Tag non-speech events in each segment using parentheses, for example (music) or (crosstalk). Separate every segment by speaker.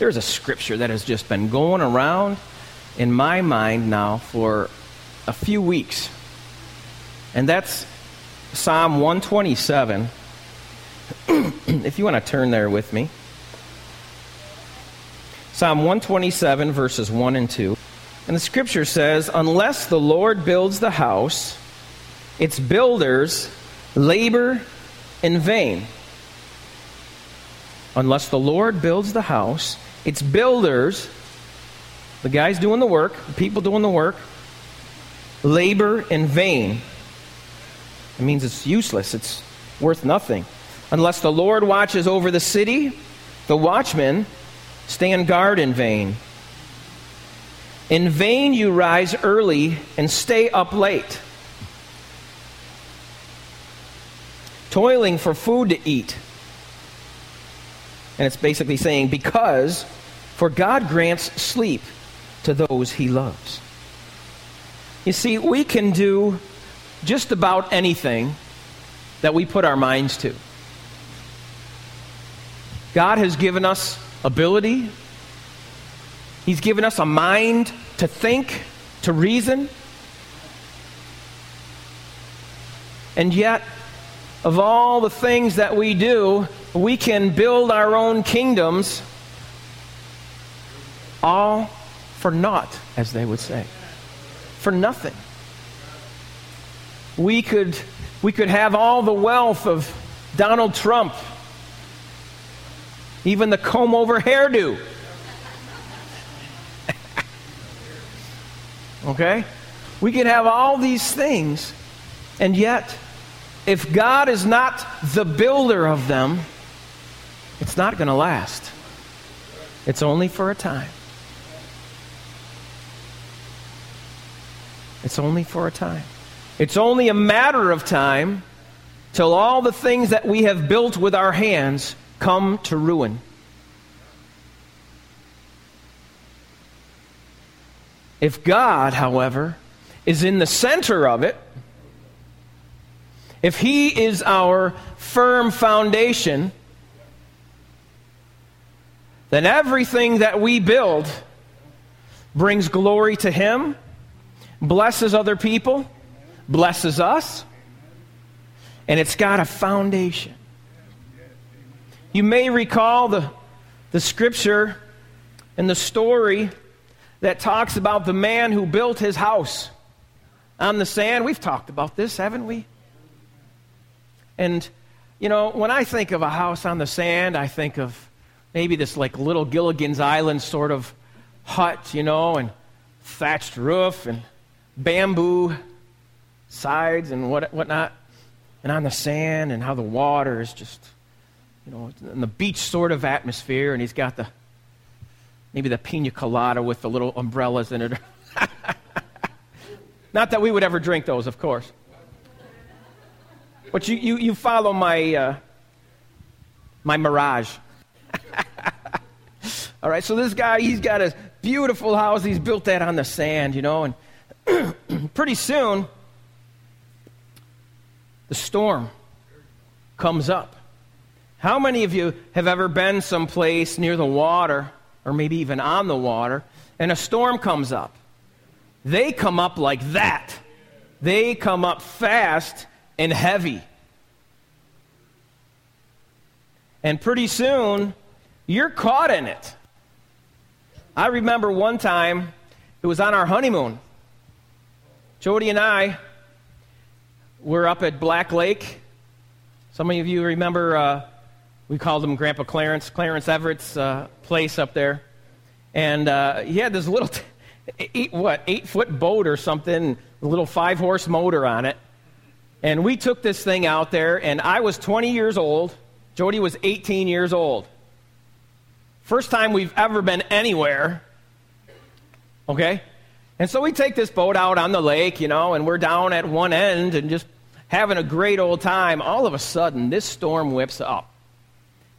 Speaker 1: there's a scripture that has just been going around in my mind now for a few weeks. And that's Psalm 127. (clears throat) if you want to turn there with me. Psalm 127, verses 1 and 2. And the scripture says, Unless the Lord builds the house, its builders labor in vain. Unless the Lord builds the house, its builders, the guys doing the work, the people doing the work, labor in vain. It means it's useless, it's worth nothing. Unless the Lord watches over the city, the watchmen stand guard in vain. In vain you rise early and stay up late, toiling for food to eat. And it's basically saying, because, for God grants sleep to those he loves. You see, we can do just about anything that we put our minds to. God has given us ability, He's given us a mind to think, to reason. And yet, of all the things that we do, we can build our own kingdoms all for naught, as they would say. For nothing. We could, we could have all the wealth of Donald Trump, even the comb over hairdo. (laughs) okay? We could have all these things, and yet, if God is not the builder of them, it's not going to last. It's only for a time. It's only for a time. It's only a matter of time till all the things that we have built with our hands come to ruin. If God, however, is in the center of it, if He is our firm foundation, then everything that we build brings glory to Him, blesses other people, blesses us, and it's got a foundation. You may recall the, the scripture and the story that talks about the man who built his house on the sand. We've talked about this, haven't we? And, you know, when I think of a house on the sand, I think of maybe this like little Gilligan's Island sort of hut, you know, and thatched roof and bamboo sides and what, whatnot, and on the sand and how the water is just, you know, in the beach sort of atmosphere, and he's got the maybe the pina colada with the little umbrellas in it. (laughs) Not that we would ever drink those, of course. But you, you, you follow my, uh, my mirage. All right, so this guy, he's got a beautiful house. He's built that on the sand, you know, and (clears throat) pretty soon, the storm comes up. How many of you have ever been someplace near the water, or maybe even on the water, and a storm comes up? They come up like that. They come up fast and heavy. And pretty soon, you're caught in it. I remember one time, it was on our honeymoon. Jody and I were up at Black Lake. Some of you remember, uh, we called him Grandpa Clarence, Clarence Everett's uh, place up there. And uh, he had this little, t- (laughs) eight, what, eight foot boat or something, a little five horse motor on it. And we took this thing out there, and I was 20 years old. Jody was 18 years old. First time we've ever been anywhere. Okay? And so we take this boat out on the lake, you know, and we're down at one end and just having a great old time. All of a sudden, this storm whips up.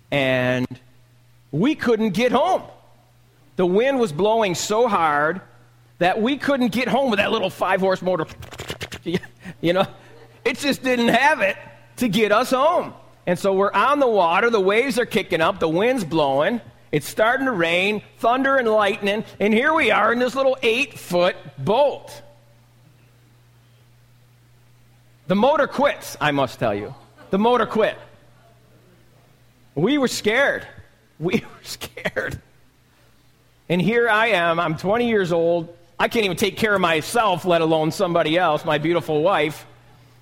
Speaker 1: And we couldn't get home. The wind was blowing so hard that we couldn't get home with that little five horse motor. (laughs) you know, it just didn't have it to get us home. And so we're on the water, the waves are kicking up, the wind's blowing, It's starting to rain, thunder and lightning, and here we are in this little eight foot boat. The motor quits, I must tell you. The motor quit. We were scared. We (laughs) were scared. And here I am, I'm 20 years old. I can't even take care of myself, let alone somebody else, my beautiful wife.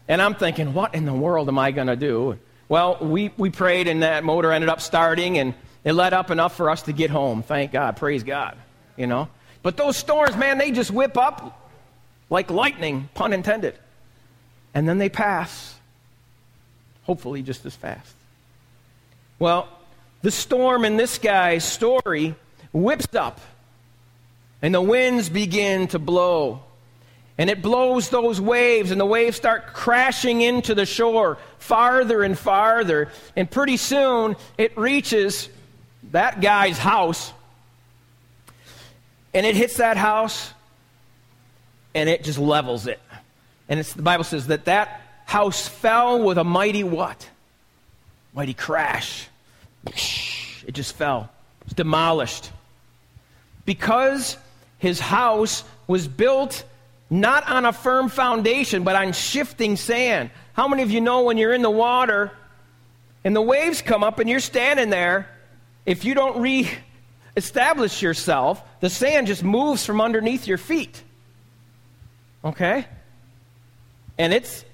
Speaker 1: And I'm thinking, what in the world am I going to do? Well, we, we prayed, and that motor ended up starting, and it let up enough for us to get home. Thank God. Praise God. You know? But those storms, man, they just whip up like lightning, pun intended. And then they pass, hopefully just as fast. Well, the storm in this guy's story whips up, and the winds begin to blow and it blows those waves, and the waves start crashing into the shore farther and farther. And pretty soon it reaches that guy's house. And it hits that house, and it just levels it. And the Bible says that that house fell with a mighty what? Mighty crash. It just fell. It was demolished. Because his house was built not on a firm foundation, but on shifting sand. How many of you know when you're in the water and the waves come up and you're standing there, if you don't re establish yourself, the sand just moves from underneath your feet. Okay? And it's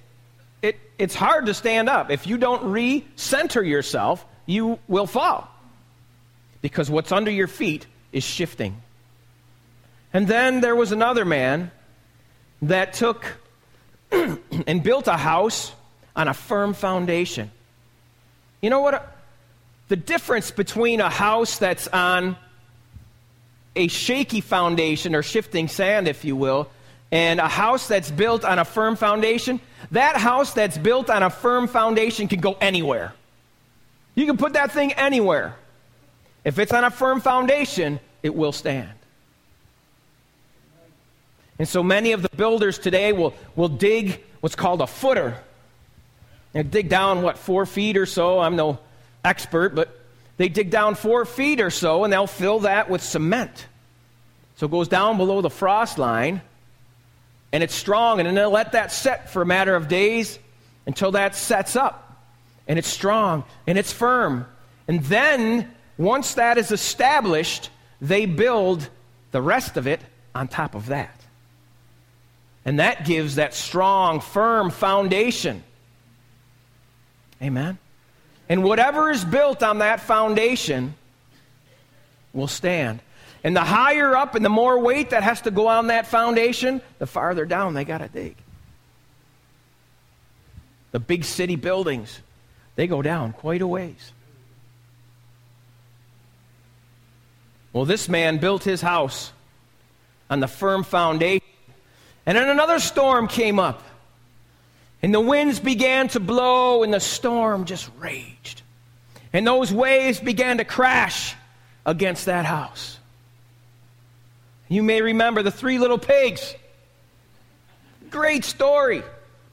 Speaker 1: it, it's hard to stand up. If you don't re center yourself, you will fall. Because what's under your feet is shifting. And then there was another man that took (clears throat) and built a house on a firm foundation. You know what? The difference between a house that's on a shaky foundation or shifting sand, if you will, and a house that's built on a firm foundation, that house that's built on a firm foundation can go anywhere. You can put that thing anywhere. If it's on a firm foundation, it will stand. And so many of the builders today will, will dig what's called a footer. They dig down, what, four feet or so. I'm no expert, but they dig down four feet or so and they'll fill that with cement. So it goes down below the frost line and it's strong, and then they'll let that set for a matter of days until that sets up and it's strong and it's firm. And then, once that is established, they build the rest of it on top of that. And that gives that strong, firm foundation. Amen. And whatever is built on that foundation will stand. And the higher up and the more weight that has to go on that foundation, the farther down they got to dig. The big city buildings, they go down quite a ways. Well, this man built his house on the firm foundation and then another storm came up. And the winds began to blow, and the storm just raged. And those waves began to crash against that house. You may remember the three little pigs. Great story.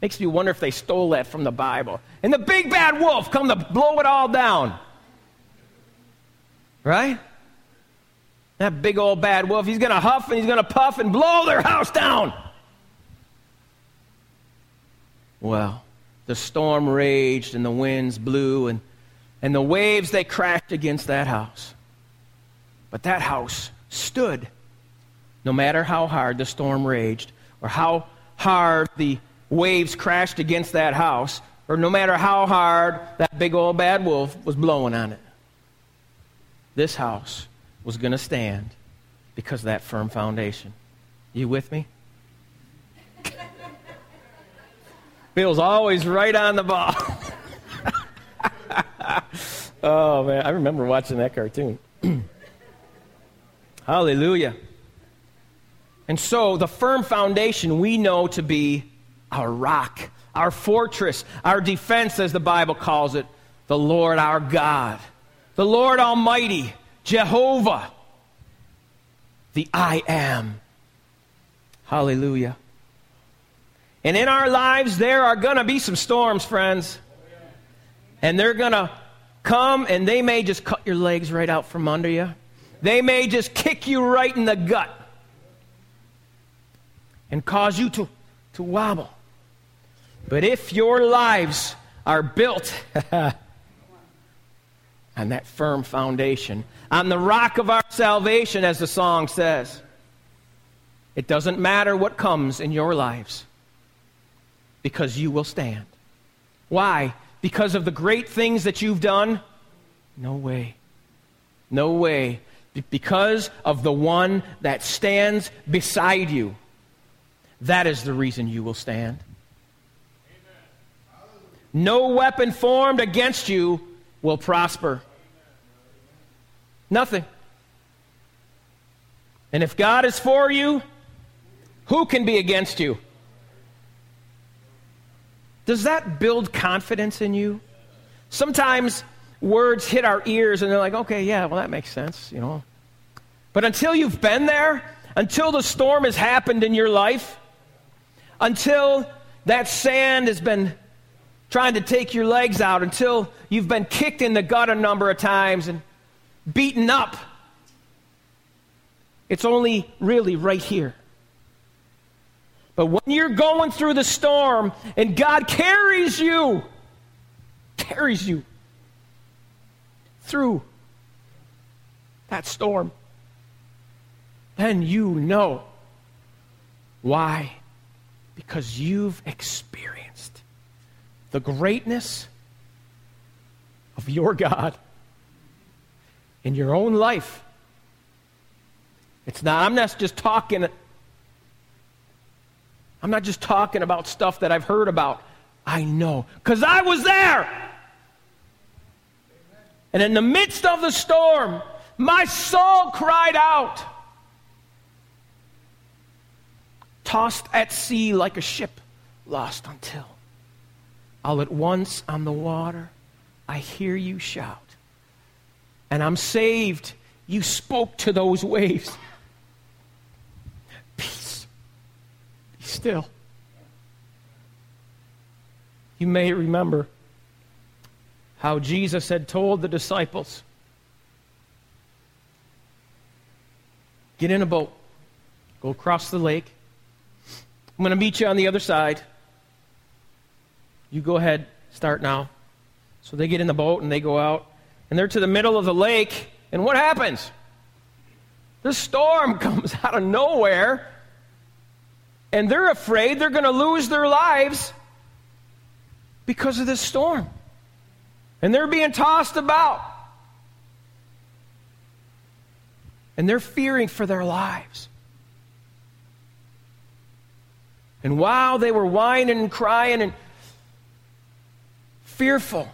Speaker 1: Makes me wonder if they stole that from the Bible. And the big bad wolf come to blow it all down. Right? That big old bad wolf, he's going to huff and he's going to puff and blow their house down. Well, the storm raged and the winds blew and, and the waves they crashed against that house. But that house stood no matter how hard the storm raged or how hard the waves crashed against that house or no matter how hard that big old bad wolf was blowing on it. This house was going to stand because of that firm foundation. You with me? Bill's always right on the ball. (laughs) oh, man. I remember watching that cartoon. (clears throat) Hallelujah. And so, the firm foundation we know to be our rock, our fortress, our defense, as the Bible calls it, the Lord our God, the Lord Almighty, Jehovah, the I am. Hallelujah. And in our lives, there are going to be some storms, friends. And they're going to come and they may just cut your legs right out from under you. They may just kick you right in the gut and cause you to, to wobble. But if your lives are built (laughs) on that firm foundation, on the rock of our salvation, as the song says, it doesn't matter what comes in your lives because you will stand. Why? Because of the great things that you've done? No way. No way. Because of the one that stands beside you. That is the reason you will stand. No weapon formed against you will prosper. Nothing. And if God is for you, who can be against you? Does that build confidence in you? Sometimes words hit our ears and they're like, okay, yeah, well, that makes sense, you know. But until you've been there, until the storm has happened in your life, until that sand has been trying to take your legs out, until you've been kicked in the gut a number of times and beaten up, it's only really right here but when you're going through the storm and God carries you, carries you through that storm, then you know why. Because you've experienced the greatness of your God in your own life. It's not, I'm not just talking I'm not just talking about stuff that I've heard about. I know, because I was there. And in the midst of the storm, my soul cried out, tossed at sea like a ship lost until. All at once on the water, I hear you shout. And I'm saved. You spoke to those waves. Still. You may remember how Jesus had told the disciples get in a boat, go across the lake. I'm going to meet you on the other side. You go ahead, start now. So they get in the boat and they go out, and they're to the middle of the lake, and what happens? The storm (laughs) comes out of nowhere and they're afraid they're going to lose their lives because of this storm. And they're being tossed about. And they're fearing for their lives. And while they were whining and crying and fearful,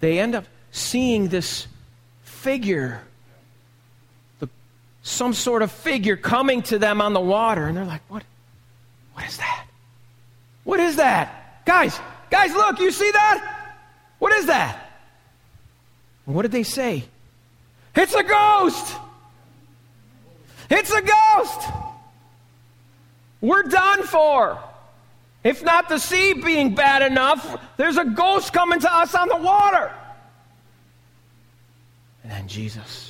Speaker 1: they end up seeing this figure some sort of figure coming to them on the water. And they're like, what? What is that? What is that? Guys, guys, look, you see that? What is that? And what did they say? It's a ghost! It's a ghost! We're done for. If not the sea being bad enough, there's a ghost coming to us on the water. And then Jesus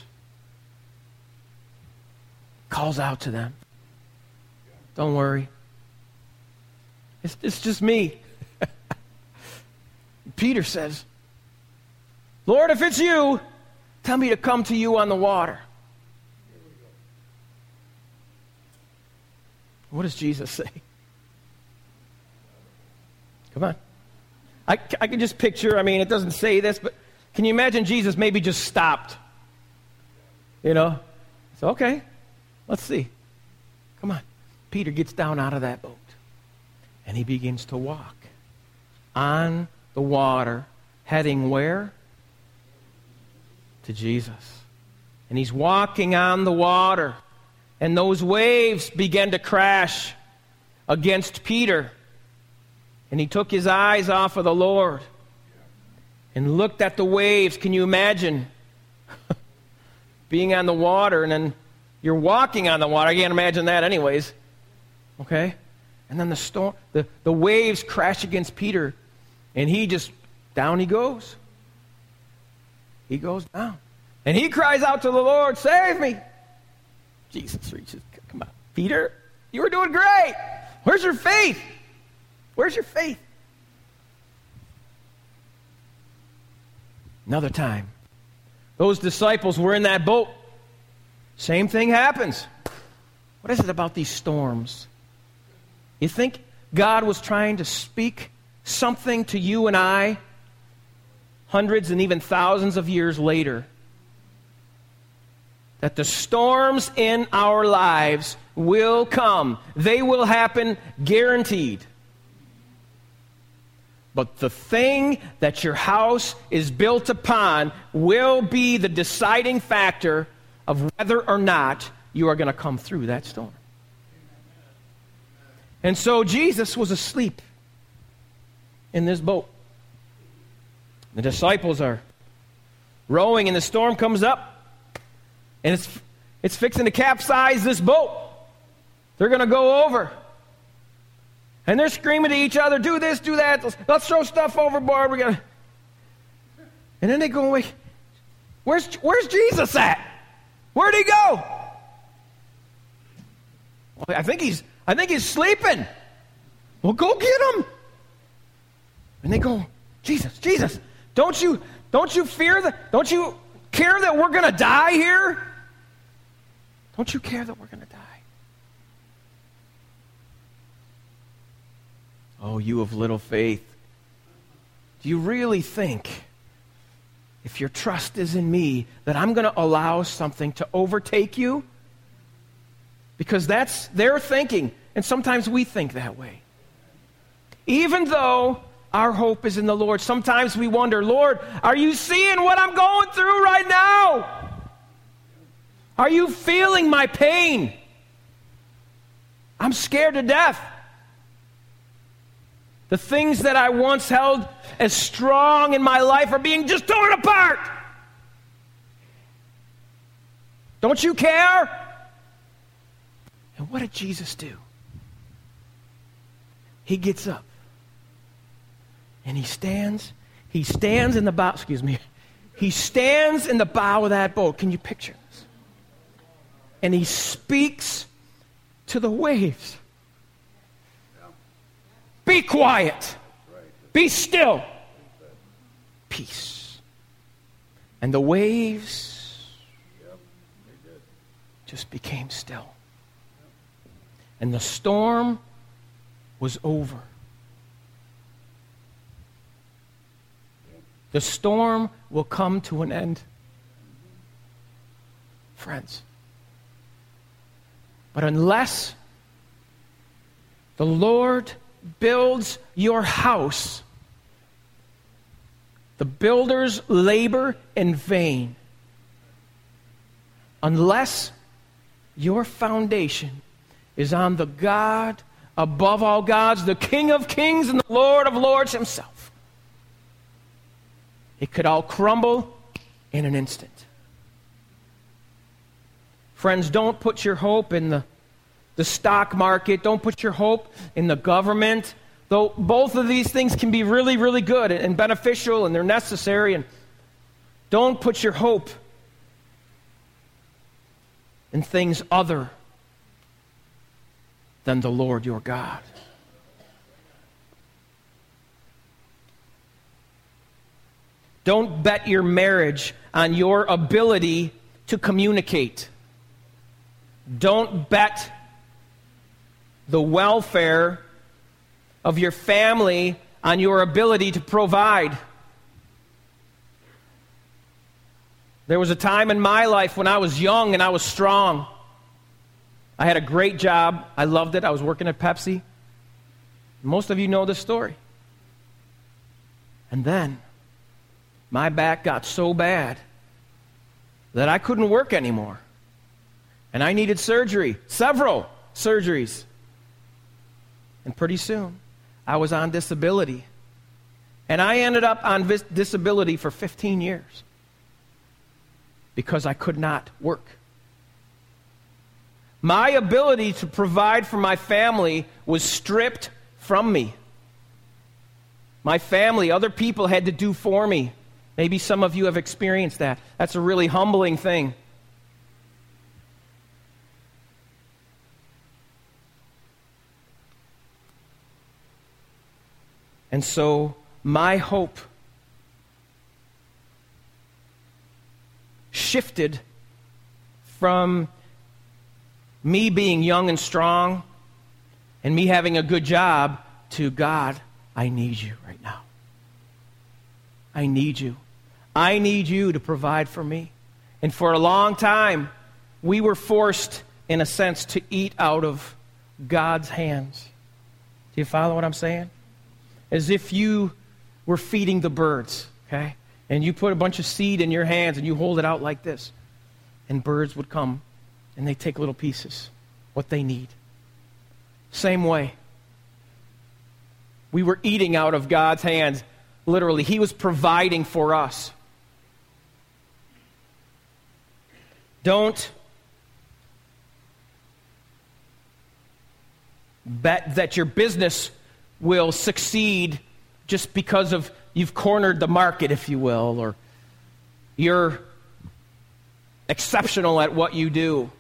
Speaker 1: calls out to them. Don't worry. It's, it's just me. (laughs) Peter says, Lord, if it's you, tell me to come to you on the water. What does Jesus say? Come on. I, I can just picture, I mean, it doesn't say this, but can you imagine Jesus maybe just stopped? You know? So, okay, Let's see. Come on. Peter gets down out of that boat and he begins to walk on the water, heading where? To Jesus. And he's walking on the water, and those waves begin to crash against Peter. And he took his eyes off of the Lord and looked at the waves. Can you imagine (laughs) being on the water and then you're walking on the water. I can't imagine that, anyways. Okay? And then the storm, the, the waves crash against Peter, and he just down he goes. He goes down. And he cries out to the Lord, Save me. Jesus reaches, Come on. Peter, you were doing great. Where's your faith? Where's your faith? Another time, those disciples were in that boat. Same thing happens. What is it about these storms? You think God was trying to speak something to you and I hundreds and even thousands of years later? That the storms in our lives will come, they will happen guaranteed. But the thing that your house is built upon will be the deciding factor of whether or not you are going to come through that storm. And so Jesus was asleep in this boat. The disciples are rowing, and the storm comes up, and it's, it's fixing to capsize this boat. They're going to go over. And they're screaming to each other, do this, do that. Let's, throw stuff overboard. We got And then they go away. Where's, where's Jesus at? Where'd he go? I think he's I think he's sleeping. Well, go get him. And they go, Jesus, Jesus, don't you don't you fear that don't you care that we're gonna die here? Don't you care that we're gonna die? Oh, you of little faith. Do you really think, if your trust is in me, that I'm going to allow something to overtake you? Because that's their thinking, and sometimes we think that way. Even though our hope is in the Lord, sometimes we wonder, Lord, are you seeing what I'm going through right now? Are you feeling my pain? I'm scared to death. The things that I once held as strong in my life are being just torn apart. Don't you care? And what did Jesus do? He gets up and he stands. He stands in the bow, excuse me. He stands in the bow of that boat. Can you picture this? And he speaks to the waves. Be quiet. Be still. Peace. And the waves just became still. And the storm was over. The storm will come to an end. Friends. But unless the Lord builds your house, the builders labor in vain unless your foundation is on the God above all gods, the King of kings and the Lord of lords himself. It could all crumble in an instant. Friends, don't put your hope in the the stock market. Don't put your hope in the government. Though both of these things can be really, really good and beneficial and they're necessary. And don't put your hope in things other than the Lord your God. Don't bet your marriage on your ability to communicate. Don't bet the welfare of your family on your ability to provide. There was a time in my life when I was young and I was strong. I had a great job. I loved it. I was working at Pepsi. Most of you know this story. And then my back got so bad that I couldn't work anymore. And I needed surgery, several surgeries. And pretty soon, I was on disability. And I ended up on disability for 15 years because I could not work. My ability to provide for my family was stripped from me. my family, other people had to do for me. Maybe some of you have experienced that. That's a really humbling thing. And so, my hope shifted from me being young and strong and me having a good job to God, I need you right now. I need you. I need you to provide for me. And for a long time, we were forced, in a sense, to eat out of God's hands. Do you follow what I'm saying? As if you were feeding the birds, okay? And you put a bunch of seed in your hands and you hold it out like this. And birds would come and they take little pieces, what they need. Same way. We were eating out of God's hands, literally. He was providing for us. Don't bet that your business will succeed just because of you've cornered the market, if you will, or you're exceptional at what you do.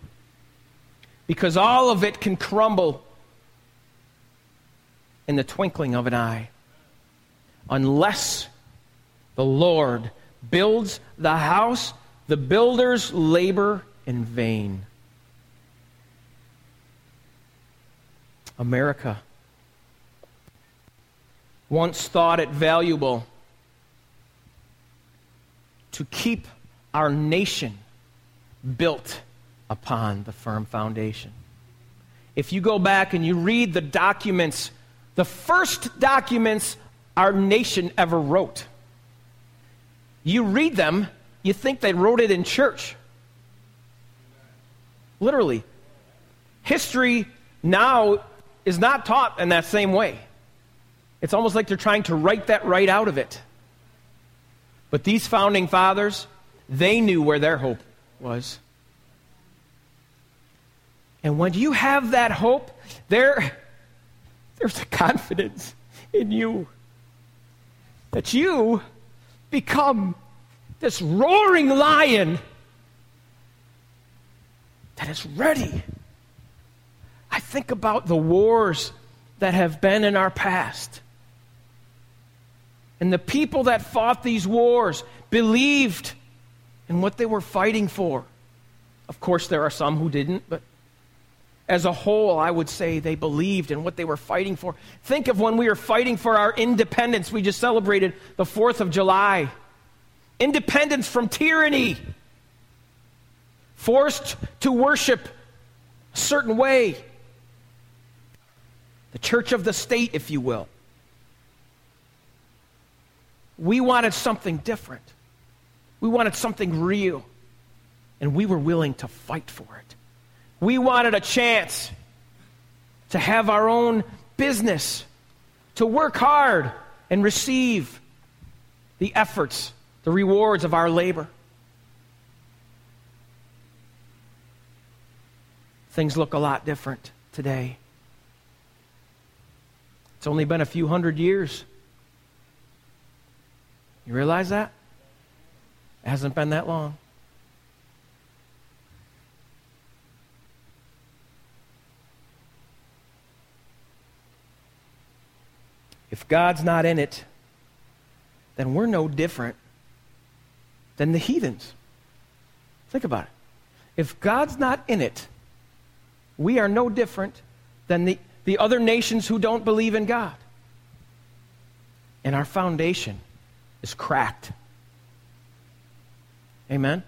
Speaker 1: Because all of it can crumble in the twinkling of an eye unless the Lord builds the house, the builders labor in vain. America once thought it valuable to keep our nation built upon the firm foundation. If you go back and you read the documents, the first documents our nation ever wrote, you read them, you think they wrote it in church. Literally. History now is not taught in that same way. It's almost like they're trying to write that right out of it. But these founding fathers, they knew where their hope was. And when you have that hope, there, there's a confidence in you that you become this roaring lion that is ready. I think about the wars that have been in our past. And the people that fought these wars believed in what they were fighting for. Of course, there are some who didn't, but as a whole, I would say they believed in what they were fighting for. Think of when we were fighting for our independence. We just celebrated the 4th of July. Independence from tyranny. Forced to worship a certain way. The church of the state, if you will. We wanted something different. We wanted something real. And we were willing to fight for it. We wanted a chance to have our own business, to work hard and receive the efforts, the rewards of our labor. Things look a lot different today. It's only been a few hundred years you realize that? It hasn't been that long. If God's not in it, then we're no different than the heathens. Think about it. If God's not in it, we are no different than the, the other nations who don't believe in God. And our foundation is cracked. Amen?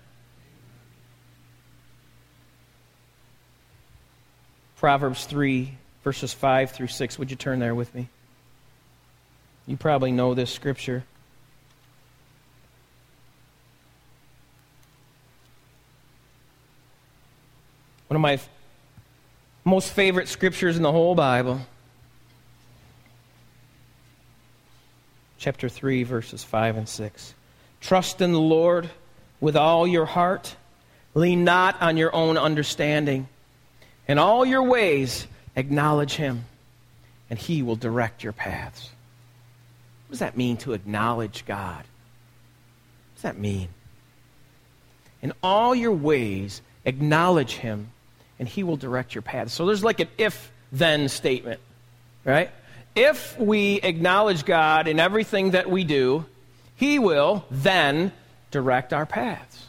Speaker 1: Proverbs 3, verses 5 through 6. Would you turn there with me? You probably know this scripture. One of my most favorite scriptures in the whole Bible. Chapter 3, verses 5 and 6. Trust in the Lord with all your heart. Lean not on your own understanding. In all your ways, acknowledge him, and he will direct your paths. What does that mean to acknowledge God? What does that mean? In all your ways, acknowledge Him, and He will direct your path. So there's like an if then statement, right? If we acknowledge God in everything that we do, He will then direct our paths.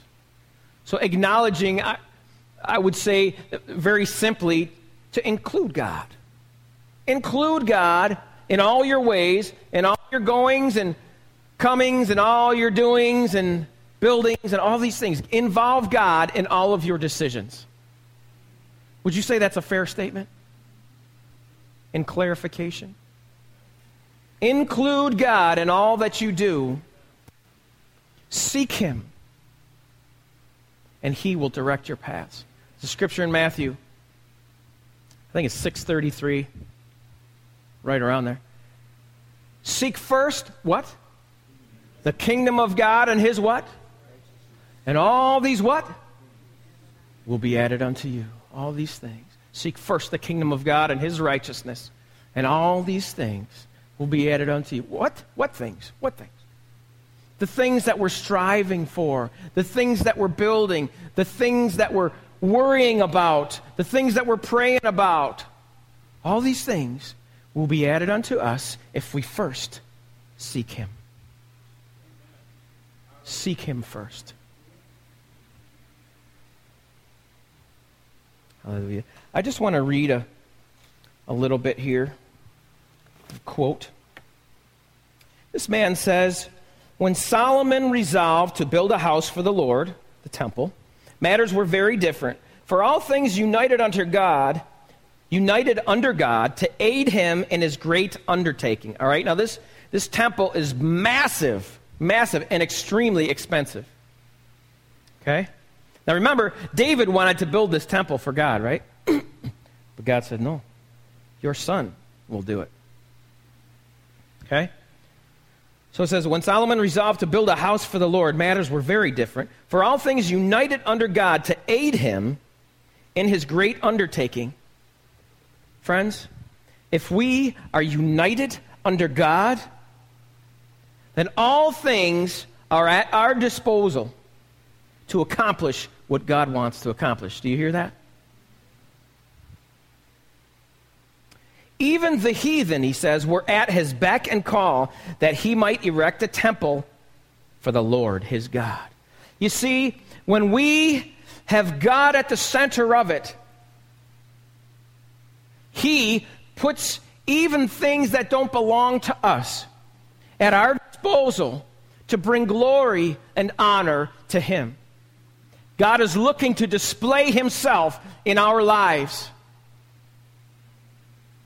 Speaker 1: So acknowledging, I, I would say very simply, to include God. Include God in all your ways, in all your goings and comings, and all your doings and buildings, and all these things. Involve God in all of your decisions. Would you say that's a fair statement? In clarification? Include God in all that you do. Seek Him, and He will direct your paths. The scripture in Matthew, I think it's 633, right around there. Seek first what? The kingdom of God and His what? And all these what? Will be added unto you. All these things. Seek first the kingdom of God and His righteousness, and all these things will be added unto you. What? What things? What things? The things that we're striving for, the things that we're building, the things that we're worrying about, the things that we're praying about. All these things will be added unto us if we first seek Him. Seek Him first. Hallelujah. I just want to read a, a little bit here. Quote. This man says, When Solomon resolved to build a house for the Lord, the temple, matters were very different. For all things united under God, united under God to aid him in his great undertaking. All right, now this, this temple is massive, massive, and extremely expensive. Okay? Now remember, David wanted to build this temple for God, right? (clears throat) but God said, no, your son will do it. Okay? So it says, when Solomon resolved to build a house for the Lord, matters were very different. For all things united under God to aid him in his great undertaking. Friends, if we are united under God, then all things are at our disposal to accomplish what God wants to accomplish. Do you hear that? Even the heathen, he says, were at his beck and call that he might erect a temple for the Lord his God. You see, when we have God at the center of it, he puts even things that don't belong to us at our disposal to bring glory and honor to him. God is looking to display himself in our lives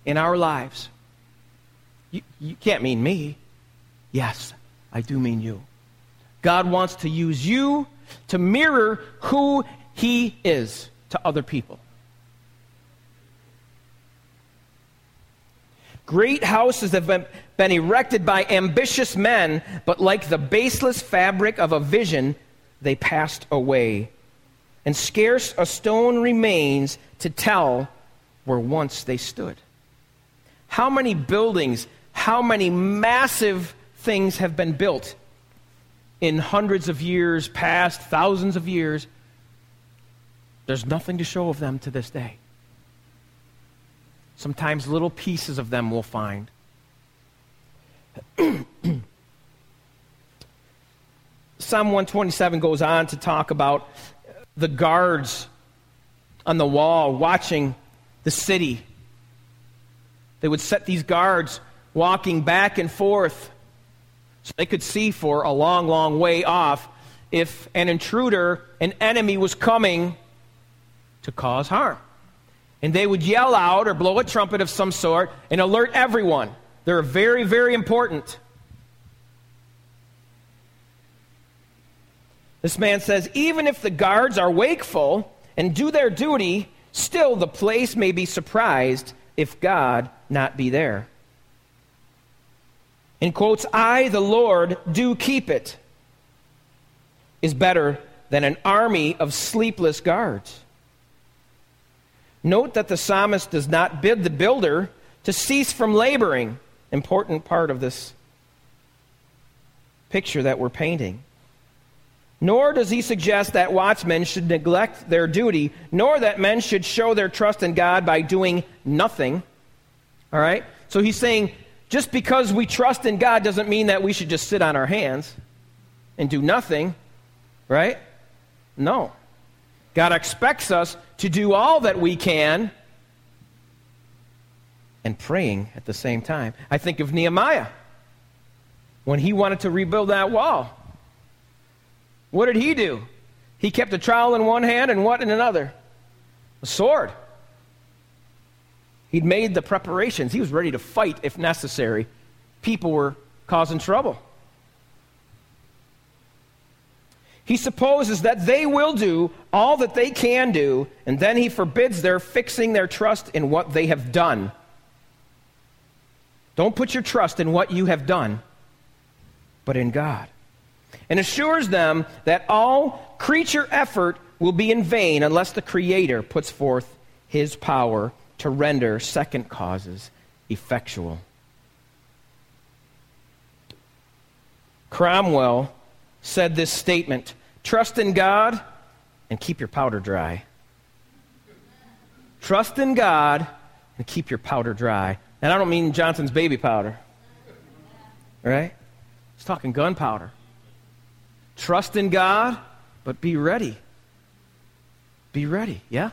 Speaker 1: in our lives. You, you can't mean me. Yes, I do mean you. God wants to use you to mirror who He is to other people. Great houses have been, been, erected by ambitious men, but like the baseless fabric of a vision, they passed away. And scarce a stone remains to tell where once they stood. How many buildings, how many massive things have been built in hundreds of years past, thousands of years? There's nothing to show of them to this day. Sometimes little pieces of them we'll find. (clears throat) Psalm 127 goes on to talk about the guards on the wall watching the city they would set these guards walking back and forth so they could see for a long, long way off if an intruder, an enemy, was coming to cause harm. And they would yell out or blow a trumpet of some sort and alert everyone. They're very, very important. This man says even if the guards are wakeful and do their duty, still the place may be surprised if God not be there. In quotes, I, the Lord, do keep it, is better than an army of sleepless guards. Note that the psalmist does not bid the builder to cease from laboring. Important part of this picture that we're painting. Nor does he suggest that watchmen should neglect their duty, nor that men should show their trust in God by doing nothing. All right? So he's saying just because we trust in God doesn't mean that we should just sit on our hands and do nothing, right? No. God expects us to do all that we can and praying at the same time. I think of Nehemiah when he wanted to rebuild that wall. What did he do? He kept a trowel in one hand and what in another? A sword. He'd made the preparations. He was ready to fight if necessary. People were causing trouble. He supposes that they will do all that they can do, and then he forbids their fixing their trust in what they have done. Don't put your trust in what you have done, but in God and assures them that all creature effort will be in vain unless the Creator puts forth his power to render second causes effectual. Cromwell said this statement Trust in God and keep your powder dry. Trust in God and keep your powder dry. And I don't mean Johnson's baby powder, right? He's talking gunpowder. Trust in God, but be ready. Be ready, yeah?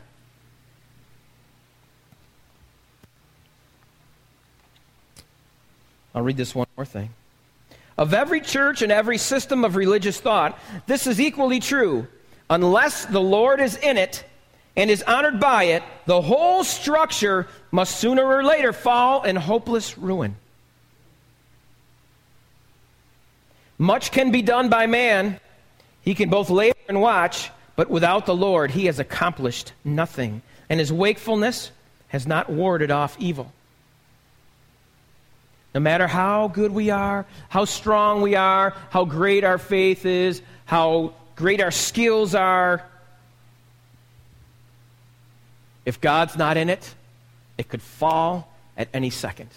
Speaker 1: I'll read this one more thing. Of every church and every system of religious thought, this is equally true. Unless the Lord is in it and is honored by it, the whole structure must sooner or later fall in hopeless ruin. Much can be done by man. He can both labor and watch, but without the Lord, he has accomplished nothing. And his wakefulness has not warded off evil. No matter how good we are, how strong we are, how great our faith is, how great our skills are, if God's not in it, it could fall at any second.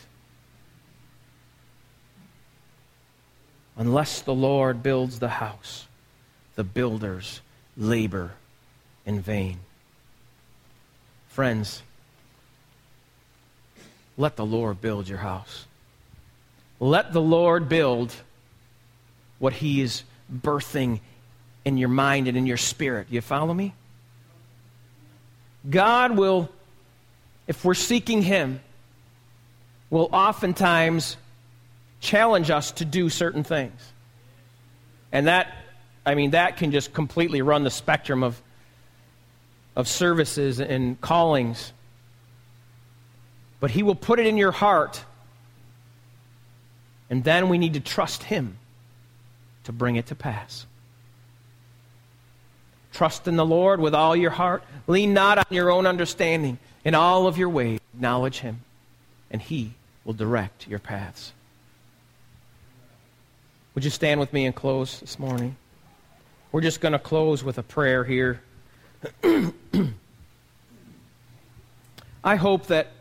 Speaker 1: Unless the Lord builds the house, the builders labor in vain. Friends, let the Lord build your house. Let the Lord build what He is birthing in your mind and in your spirit. You follow me? God will, if we're seeking Him, will oftentimes challenge us to do certain things. And that, I mean, that can just completely run the spectrum of, of services and callings. But He will put it in your heart. And then we need to trust Him to bring it to pass. Trust in the Lord with all your heart. Lean not on your own understanding. In all of your ways, acknowledge Him, and He will direct your paths. Would you stand with me and close this morning? We're just going to close with a prayer here. (clears throat) I hope that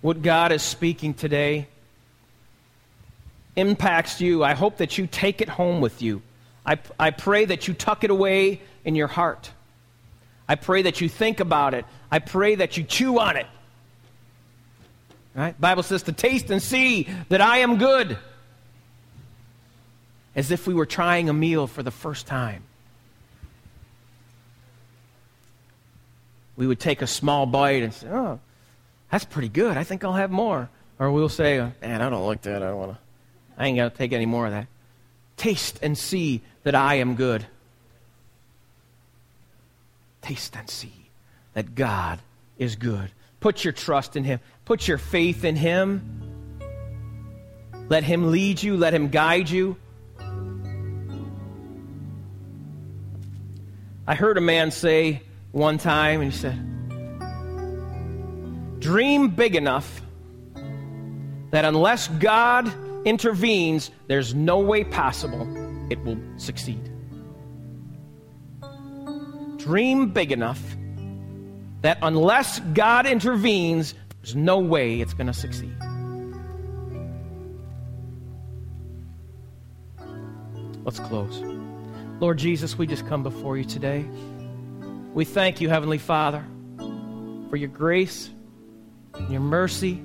Speaker 1: what God is speaking today impacts you. I hope that you take it home with you. I, I pray that you tuck it away in your heart. I pray that you think about it. I pray that you chew on it. Right? Bible says to taste and see that I am good as if we were trying a meal for the first time. We would take a small bite and say, oh, that's pretty good. I think I'll have more. Or we'll say, man, I don't like that. I don't want to. I ain't going to take any more of that. Taste and see that I am good. Taste and see that God is good. Put your trust in Him. Put your faith in Him. Let Him lead you. Let Him guide you. I heard a man say one time, and he said, Dream big enough that unless God intervenes, there's no way possible it will succeed. Dream big enough that unless God intervenes, there's no way it's going to succeed. Let's close. Lord Jesus, we just come before you today. We thank you, Heavenly Father, for your grace your mercy.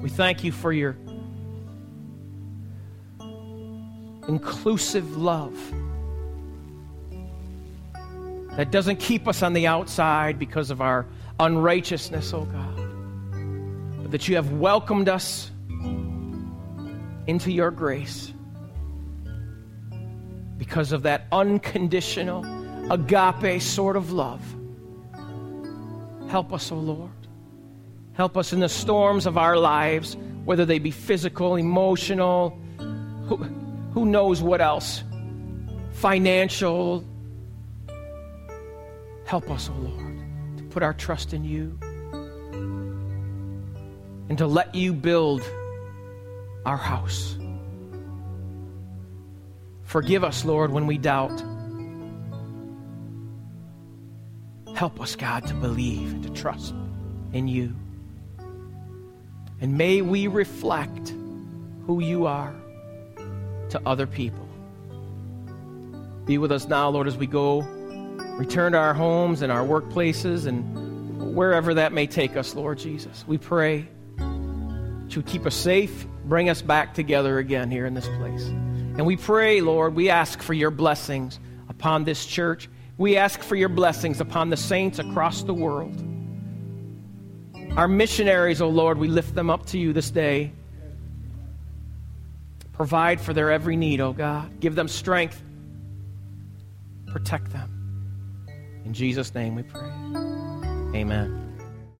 Speaker 1: We thank you for your inclusive love that doesn't keep us on the outside because of our unrighteousness, oh God, but that you have welcomed us into your grace because of that unconditional, agape sort of love. Help us, O oh Lord. Help us in the storms of our lives, whether they be physical, emotional, who, knows what else, financial. Help us, O oh Lord, to put our trust in you and to let you build our house. Forgive us, Lord, when we doubt. Help us, God, to believe and to trust in you. And may we reflect who you are to other people. Be with us now, Lord, as we go return to our homes and our workplaces and wherever that may take us, Lord Jesus. We pray you keep us safe, bring us back together again here in this place. And we pray, Lord, we ask for your blessings upon this church. We ask for your blessings upon the saints across the world. Our missionaries, O oh Lord, we lift them up to you this day. Provide for their every need, O oh God. Give them strength. Protect them. In Jesus' name we pray. Amen.